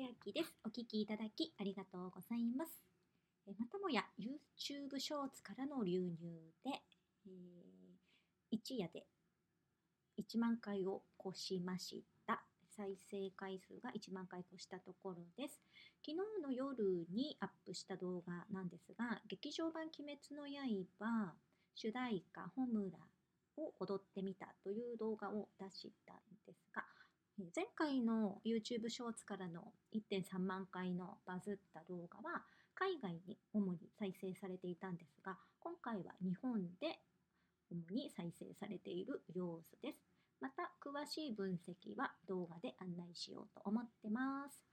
千秋です。お聞きいただきありがとうございます。えまたもや YouTube ショーツからの流入で、えー一夜で1万回を越しました。再生回数が1万回越したところです。昨日の夜にアップした動画なんですが、劇場版鬼滅の刃主題歌ホムラを踊ってみたという動画を出したん、前回の YouTube ショーツからの1.3万回のバズった動画は海外に主に再生されていたんですが、今回は日本で主に再生されている様子です。また詳しい分析は動画で案内しようと思ってます。